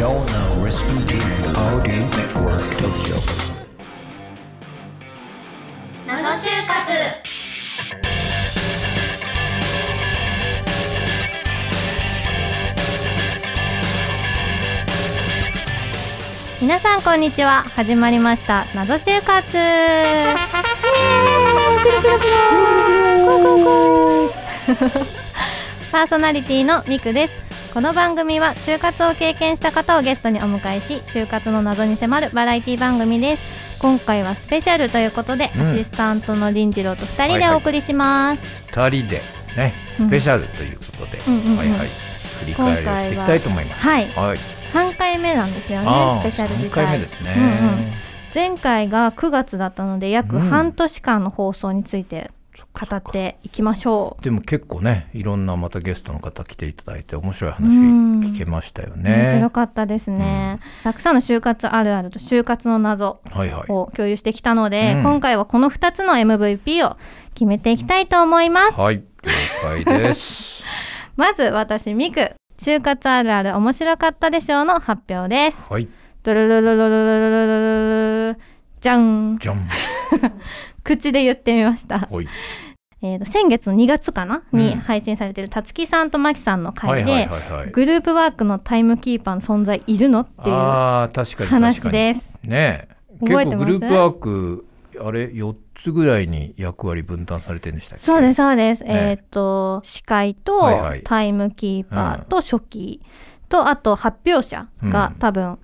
You're now listening to Audio Network Tokyo. 謎就活皆さんこんにちは。始まりました。謎就活。イエーイ。ピロピロピロコウコウコウパーソナリティのミクですこの番組は就活を経験した方をゲストにお迎えし就活の謎に迫るバラエティ番組です。今回はスペシャルということで、うん。アシスタントの林次郎と2人でお送りします、二人でねスペシャルということで、うんうんうん。うんはいはい。振り返りをしていきたいと思います。はい。はい。3回目なんですよねスペシャル自三回体目ですね。うんうん。前回が9月だったので約うん。半年間の放送について語っていきましょう、でも結構ねいろんなまたゲストの方来ていただいて面白い話うん聞けましたよ面ね白。かったですね、たくさんの就活あるあると就活の謎はいはい。を共有してきたので、うん今回はこの2つの MVP を決めていきたいと思います、はい了解です。まず私ミク就活あるある面白かったでしょうの発表ですはいじゃんじゃん。口で言ってみましたはいえー、と先月の2月かな、にうん配信されているたつきさんとまきさんのは回で。グループワークのタイムキーパーの存在いるのっていうああ確かに確か話に。です。ねえ覚えてます？結構グループワークあれ四つぐらいに役割分担されてるんでしたっけ？そうですそうです。ねえっ、と司会とタイムキーパーと初期とあと発表者がうん多分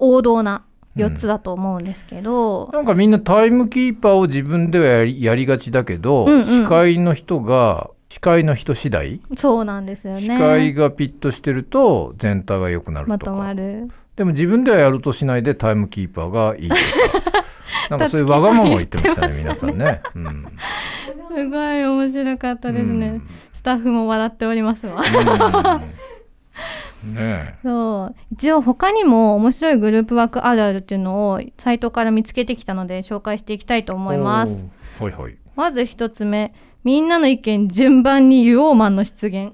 王道な4つだと思うんですけど、なんかみんなタイムキーパーを自分ではやりがちだけど、うんうん司会の人が司会の人次第、そうなんですよね。司会がピッとしてると全体が良くなるまととかまる。でも自分ではやるとしないでタイムキーパーがいいとか なんかそういうわがままを言ってましたね皆さんね。うんすごい面白かったですね。うんスタッフも笑っておりますわ。うんねそう。一応他にも面白いグループワークあるあるっていうのをサイトから見つけてきたので紹介していきたいとえ思います。おーはいはい。まず一つ目みんなの意見順番にユオーマン。の出現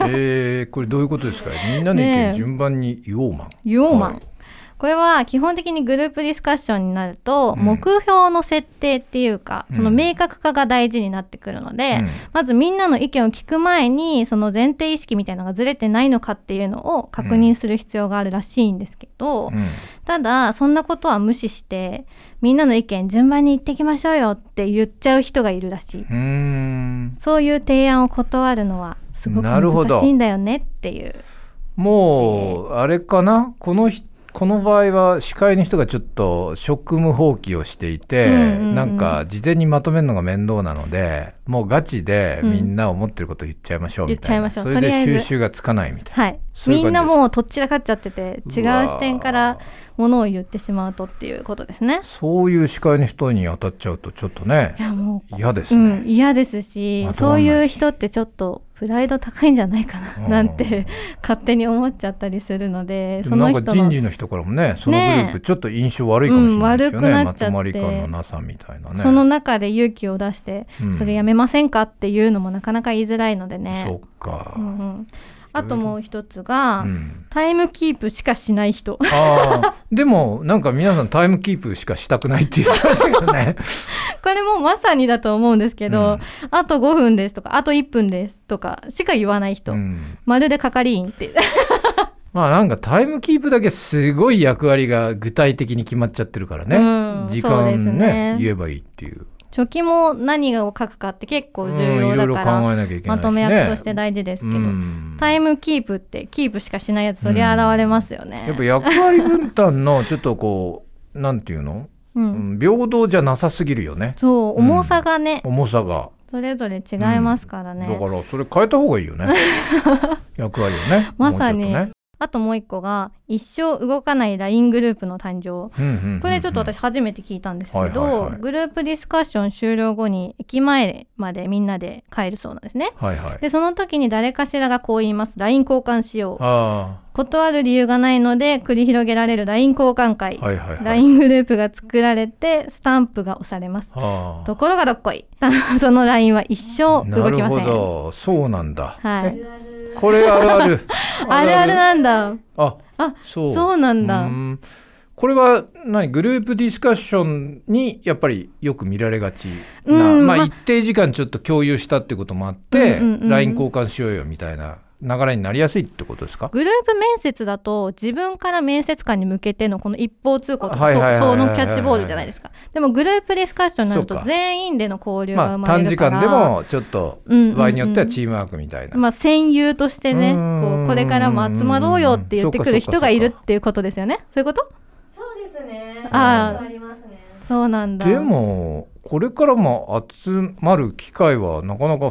えー、これどういうことですか？みんなの意見順番に言おうマン。ユオーマン、はいこれは基本的にグループディスカッションになると、うん。目標の設定っていうかうん。その明確化が大事になってくるので、うん。まずみんなの意見を聞く前にその前提意識みたいなのがずれてないのかっていうのを確認する必要があるらしいんですけど、うん。ただそんなことは無視してみんなの意見順番に言ってきましょうよって言っちゃう人がいるらしい、うそういう提案を断るのはすごく難しいんだよねっていう。もうあれかな？このひこの場合は司会の人がちょっと職務放棄をしていて、うんうんうんなんか事前にまとめるのが面倒なのでもうガチでうんみんな思ってること言っちゃいましょうみたいな、う。それで収集がつかないみたいな。はい。みんなもうとっちらかっちゃってて違う視点からものを言ってしまうとっていうことですね。そういう司会の人に当たっちゃうとちょっとねいやもう嫌ですね。うん、嫌ですし。そういう人ってちょっとプライド高いんじゃないかなうん。なんて勝手に思っちゃったりするのでそでもなんかの人の人事の人からもねそのグループちょっと印象悪いかもしれないですよね、うん悪くなっちゃって。まとまり感のなさみたいなね。その中で勇気を出して、うんそれやめませんかっていうのもなかなか言いづらいのでね。そっか、うんうんあともう一つが、うん。タイムキープしかしない人。でもなんか皆さんタイムキープしかしたくないって言ってましたけどね。これもまさにだと思うんですけど、うん。あと5分ですとかあと1分ですとかしか言わない人、うん。まるで係員って。まあなんかタイムキープだけすごい役割が具体的に決まっちゃってるからね、うん時間ねね。言えばいいっていう初期も何を書くかって結構重要だから、えなきゃいけないしねまとめ役として大事ですけど、うんタイムキープってキープしかしないやつそりゃ現れますよね。やっぱ役割分担のちょっとこうなんていうの、うん。うん。平等じゃなさすぎるよね。そう重さがね、重さが。それぞれ違いますからね。だからそれ変えた方がいいよね。役割をね。まさにあともう一個が一生動かない LINE グループの誕生。うんうんうんうん。これちょっと私初めて聞いたんですけど、はいはいはい。グループディスカッション終了後に駅前までみんなで帰るそうなんですね。はいはい。でその時に誰かしらがこう言います。LINE 交換しよう。あ断る理由がないので繰り広げられる LINE 交換会、あはいはいはい。LINE グループが作られてスタンプが押されます。あところがどっこい。その LINE は一生動きません。ど。そうなんだ、はい。え？これあるある。あるあるなんだ。ああそう。そうなんだ。ん。これは何？グループディスカッションにやっぱりよく見られがちな、まあ、うんまあ一定時間ちょっと共有したってこともあって、うんうんうん LINE 交換しようよみたいな流れになりやすいってことですか？グループ面接だと自分から面接官に向けてのこの一方通行とかそそのキャッチボールじゃないですか。でもグループディスカッションになると全員での交流が生まあまれるから、短時間でもちょっとうんうんうん場合によってはチームワークみたいな、まあ、戦友としてねこうこれからも集まろうよって言ってくる人がいるっていうことですよね。そういうこと？そうですね。あー。あります。ね。そうなんだ。でもこれからも集まる機会はなかなか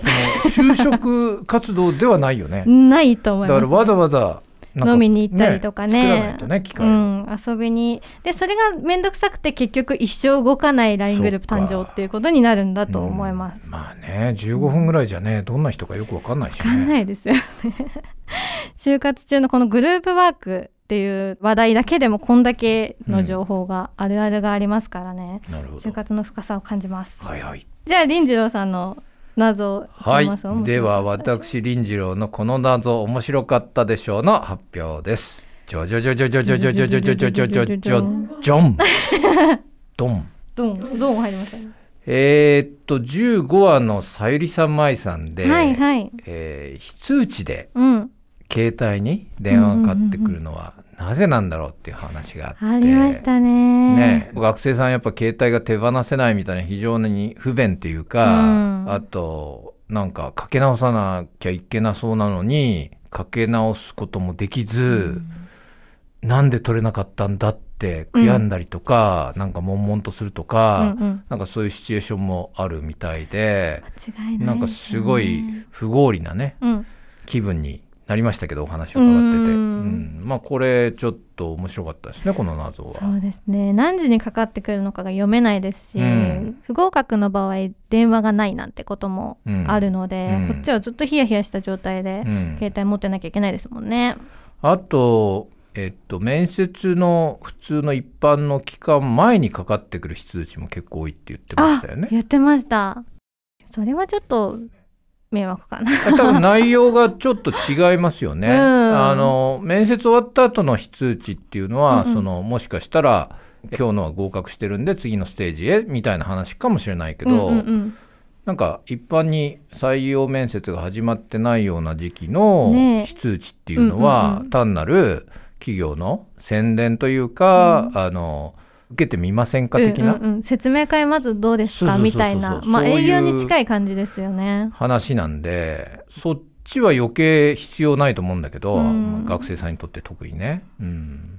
その就職活動ではないよね。ないと思います、だからわざわざ飲みに行ったりとかね。ね機会を、うん、遊びにでそれが面倒くさくて結局一生動かない LINE グループ誕生っていうことになるんだと思います。うん。まあね15分ぐらいじゃねどんな人かよくわかんないしわかんね。ないですよね。就活中のこのグループワークっていう話題だけでもこんだけの情報があるあるがありますからね、なるほど。就活の深さを感じます。はいはい。じゃあ林次郎さんの謎いきはいますよでは私林次郎のこの謎面白かったでしょうの発表ですじょじょじょじょじょじょじょじょじょじょじょじょじょじょじょんドンドンドン入りました。えっと15話のさゆりさんまいさんで、はいはい。えー非通知でうん。携帯に電話がかかってくるのはなぜなんだろうっていう話があって、ありましたね。ね、学生さんやっぱ携帯が手放せないみたいな非常に不便っていうか、うん。あとなんかかけ直さなきゃいけなそうなのにかけ直すこともできず、なんで取れなかったんだって悔やんだりとか、なんか悶々とするとか、うんうん。なんかそういうシチュエーションもあるみたいで、間違いないなんかすごい不合理なねうん。気分になりましたけどお話を伺ってて、うん。うん。まあこれちょっと面白かったですねこの謎は。そうですね。何時にかかってくるのかが読めないですし、うん。不合格の場合電話がないなんてこともあるので、うん。こっちはずっとヒヤヒヤした状態でうん。携帯持ってなきゃいけないですもんね。あと、えっと、面接の普通の一般の期間前にかかってくる非通知も結構多いって言ってましたよね。言ってました。それはちょっと迷惑かな。多分内容がちょっと違いますよね。うん。あの面接終わった後の非通知っていうのは、うんうん。そのもしかしたら今日のは合格してるんで次のステージへみたいな話かもしれないけど、うんうんうん。なんか一般に採用面接が始まってないような時期の非通知っていうのは、単なる企業の宣伝というか、あの受けてみませんか的な？うんうん。うん説明会まずどうですか？みたいな。まあ営業に近い感じですよね。話なんでそっちは余計必要ないと思うんだけど、うん。学生さんにとって特にね。うん。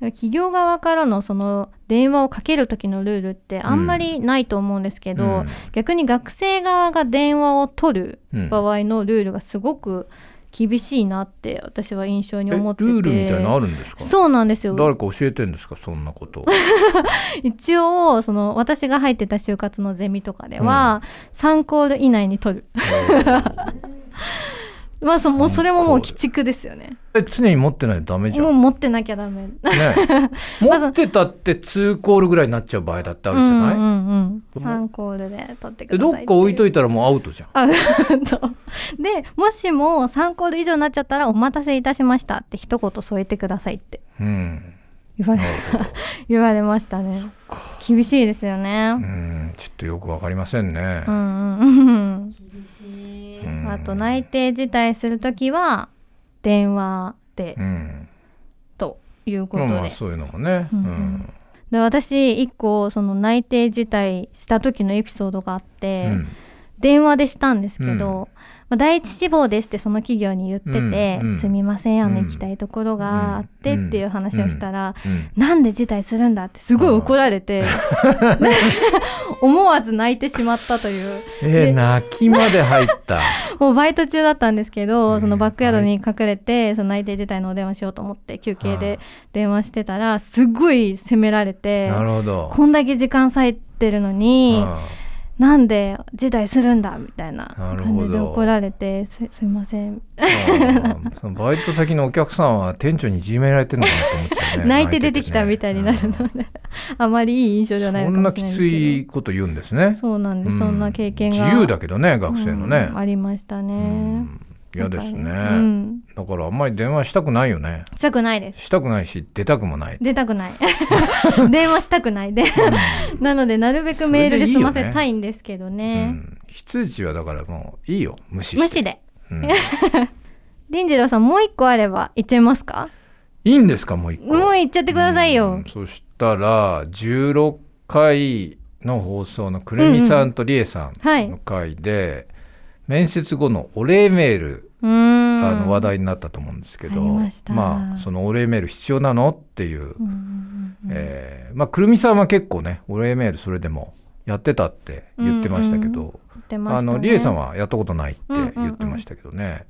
企業側からのその電話をかける時のルールってあんまりないと思うんですけど、うん。逆に学生側が電話を取るうん。場合のルールがすごく厳しいなって私は印象に思ってて。ールみたいなのあるんですか？そうなんですよ。誰か教えてんですか？そんなこと。一応その私が入ってた就活のゼミとかでは、3コール以内に取る まあそもうそれももう鬼畜ですよね。え常に持ってないとダメじゃ。もうん持ってなきゃダメ。ね、持ってたって2コールぐらいになっちゃう場合だってあるじゃない、うんうんうん、3コールで取ってくえださいどっか置いといいたらもうアウトじゃん。あ そう。でもしも3コール以上になっちゃったら「お待たせいたしました」って一言添えてくださいって。うん。言われ。言われましたね。厳しいですよね。うん、ちょっとよくわかりませんね。う。んうんうんうんあと内定辞退するときは電話でうん。ということで,、まあまあそういうのもね。ううんん。で私一個その内定辞退した時のエピソードがあって、うん電話でしたんですけど、うん。まあ、第一志望ですってその企業に言ってて、うんうん。すみませんあのうん行きたいところがあってっていう話をしたら、うん。なんで辞退するんだってすごい怒られて 思わず泣いてしまったという。えー、で泣きまで入った。もうバイト中だったんですけど、うん。そのバックヤードに隠れて、その内定辞退のお電話しようと思って休憩で電話してたらすっごい責められてなるほど。こんだけ時間割いてるのに、あなんで辞退するんだみたいな感じで怒られてすすいません。バイト先のお客さんは店長にいじめられてるのかなと思っちゃうね。泣いて出てきたみたいになるうんので あまりいい印象ではないのかもしれないそんなきついこと言うんですね。ど。そうなんです、うんそんな経験が。自由だけどね学生のね。うん、ありましたね、うん嫌ですね、うん。だからあんまり電話したくないよね。したくないです。したくないし出たくもない、出たくない。電話したくないで。なのでなるべくメールで済ませたいんですけどうねん、非通知はだからもういいよ。無視無視で。うん。林次郎さんもう一個あれば言っちゃいますか？いいんですかもう一個。もう言っちゃってくださいよ、うん。そしたら16回の放送のくるみさんとりえさん。はい。の回で、面接後のお礼メール、あの話題になったと思うんですけど、まあそのお礼メール必要なのっていう、うんうんうんえーまあくるみさんは結構ねお礼メールそれでもやってたって言ってましたけど、言ってましたね。あのりえさんはやったことないって言ってましたけどね、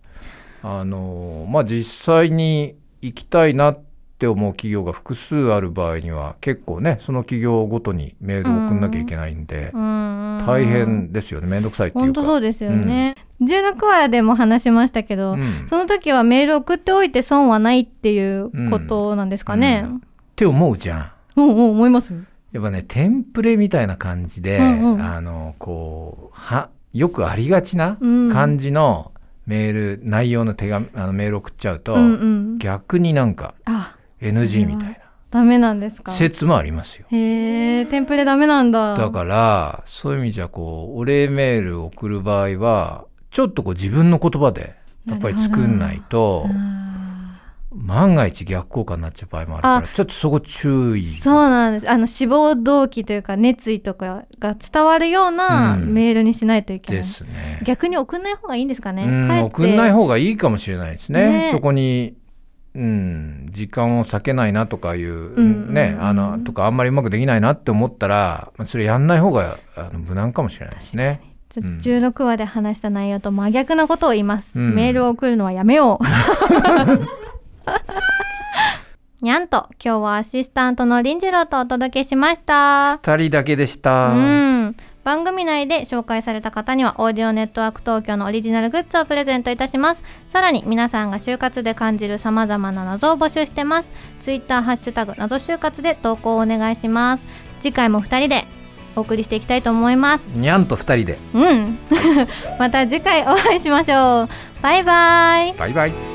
あのまあ実際に行きたいなって思う企業が複数ある場合には結構ねその企業ごとにメールを送んなきゃいけないんで、うんうん大変ですよね面倒くさいっていう本か。当そうですよね、16話でも話しましたけど、うん。その時はメール送っておいて損はないっていうことなんですかね、うん。って思うじゃん。うんうん思います？やっぱねテンプレみたいな感じで、うんうん。あのこうはよくありがちなうん。感じのメール、内容の手紙あのメール送っちゃうと、うんうん。逆になんかあ NG みたいダメなんですか？な説もありますよ。へえテンプレダメなんだ。だからそういう意味じゃこうお礼メールを送る場合はちょっとこう自分の言葉でやっぱり作んないとあ万が一逆効果になっちゃう場合もあるからちょっとそこ注意。ーそうなんです。あの志望動機というか熱意とかが伝わるようなうん。メールにしないといけない、ですね。逆に送んない方がいいんですかね？うん送んない方がいいかもしれないですね。ね。そこに、うん、時間を避けないなとかいう、ね、あの、とかあんまりうまくできないなって思ったら、まあそれやんない方があの無難かもしれないですね。ちょうん16話で話した内容と真逆なことを言います、うん。メールを送るのはやめよう。にゃんと今日はアシスタントの林次郎とお届けしました。二人だけでした。うん番組内で紹介された方にはオーディオネットワーク東京のオリジナルグッズをプレゼントいたします。さらに皆さんが就活で感じる様々な謎を募集してます。ツイッターハッシュタグ謎就活で投稿をお願いします。次回も2人でお送りしていきたいと思います。にゃんと二人で。うん。また次回お会いしましょう。バイバイ。バイバイ。